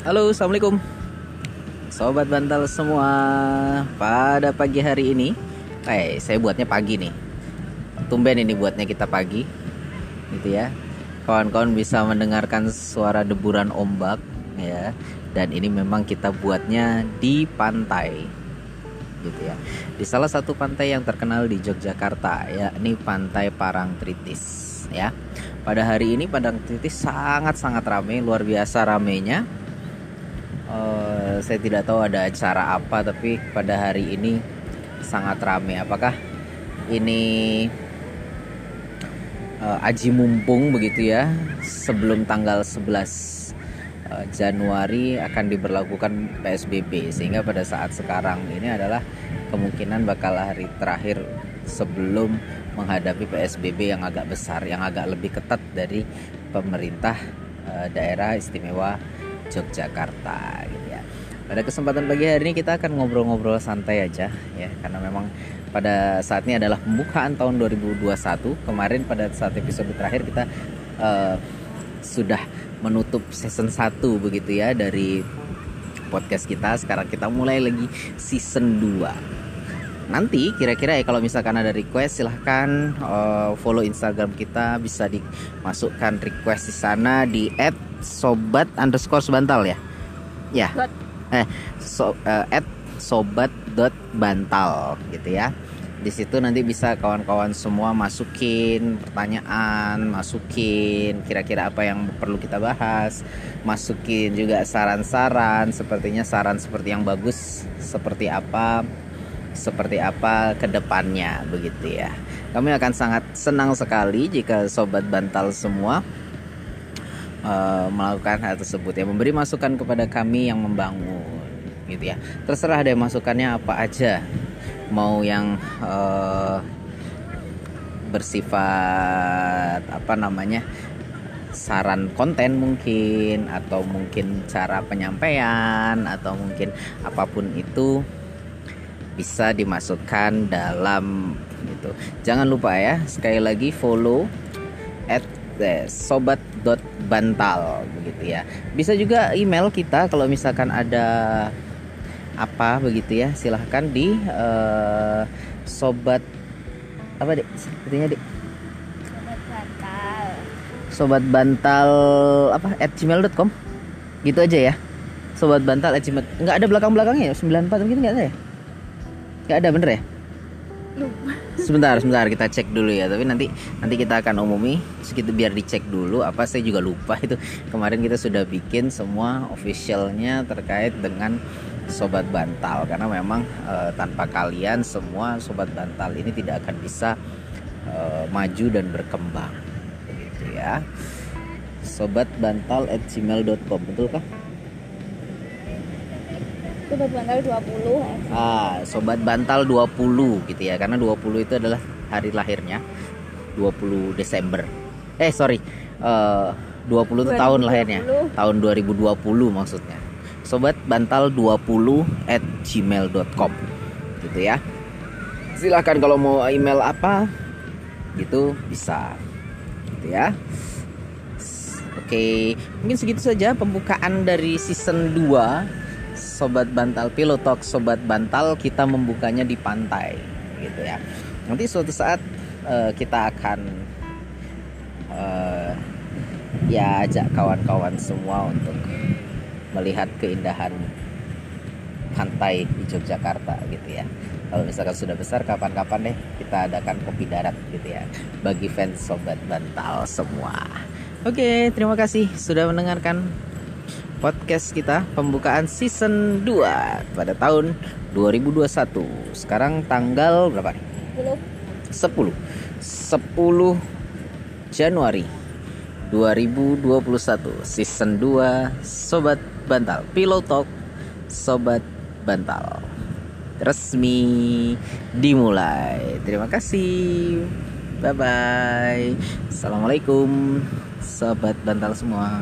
Halo, assalamualaikum, sobat bantal semua. Pada pagi hari ini, eh saya buatnya pagi nih. Tumben ini buatnya kita pagi, gitu ya. Kawan-kawan bisa mendengarkan suara deburan ombak, ya. Dan ini memang kita buatnya di pantai, gitu ya. Di salah satu pantai yang terkenal di Yogyakarta, yakni Pantai Parangtritis, ya. Pada hari ini Parangtritis sangat-sangat ramai, luar biasa ramainya uh, saya tidak tahu ada acara apa tapi pada hari ini sangat ramai apakah ini uh, aji mumpung begitu ya sebelum tanggal 11 uh, Januari akan diberlakukan PSBB sehingga pada saat sekarang ini adalah kemungkinan bakal hari terakhir sebelum menghadapi PSBB yang agak besar yang agak lebih ketat dari pemerintah daerah istimewa Yogyakarta gitu ya. Pada kesempatan pagi hari ini kita akan ngobrol-ngobrol santai aja ya karena memang pada saat ini adalah pembukaan tahun 2021. Kemarin pada saat episode terakhir kita uh, sudah menutup season 1 begitu ya dari podcast kita. Sekarang kita mulai lagi season 2 nanti kira-kira ya kalau misalkan ada request silahkan uh, follow Instagram kita. Bisa dimasukkan request di sana di sobat underscore sebantal ya? Ya. Eh so, uh, at sobat dot bantal gitu ya. Di situ nanti bisa kawan-kawan semua masukin pertanyaan, masukin kira-kira apa yang perlu kita bahas, masukin juga saran-saran, sepertinya saran seperti yang bagus seperti apa, seperti apa ke depannya begitu ya. Kami akan sangat senang sekali jika sobat bantal semua uh, melakukan hal tersebut ya memberi masukan kepada kami yang membangun gitu ya terserah deh masukannya apa aja mau yang uh, bersifat apa namanya saran konten mungkin atau mungkin cara penyampaian atau mungkin apa pun itu bisa dimasukkan dalam itu jangan lupa ya sekali lagi follow at sobat.bantal begitu ya. Bisa juga email kita kalau misalkan ada apa begitu ya, silahkan di uh, sobat apa dek? Sepertinya dek. Sobat bantal. Sobat bantal apa? at gmail.com gitu aja ya. Sobat bantal at gmail. Nggak ada belakang belakangnya ya? 94 mungkin nggak ada ya? Nggak ada bener ya? Lupa. Sebentar sebentar kita cek dulu ya. Tapi nanti nanti kita akan umumi segitu biar dicek dulu. Apa saya juga lupa itu. Kemarin kita sudah bikin semua officialnya terkait dengan sobat bantal. Karena memang e, tanpa kalian semua sobat bantal ini tidak akan bisa e, maju dan berkembang. Begitu ya. Sobat bantal at gmail.com betul kah Sobat Bantal 20 Ah, Sobat Bantal 20 gitu ya. Karena 20 itu adalah hari lahirnya. 20 Desember. Eh, sorry. Uh, 20 itu tahun lahirnya. Tahun 2020 maksudnya. Sobat Bantal 20 at gmail.com gitu ya. Silahkan kalau mau email apa gitu bisa gitu ya. Oke, mungkin segitu saja pembukaan dari season 2 sobat bantal pilotok sobat bantal kita membukanya di pantai gitu ya. Nanti suatu saat uh, kita akan uh, ya ajak kawan-kawan semua untuk melihat keindahan pantai di Yogyakarta gitu ya. Kalau misalkan sudah besar kapan-kapan deh kita adakan kopi darat gitu ya bagi fans sobat bantal semua. Oke terima kasih sudah mendengarkan podcast kita pembukaan season 2 pada tahun 2021. Sekarang tanggal berapa nih? 10. 10 Januari 2021 season 2 Sobat Bantal Pillow Talk Sobat Bantal resmi dimulai. Terima kasih. Bye bye. Assalamualaikum sobat bantal semua.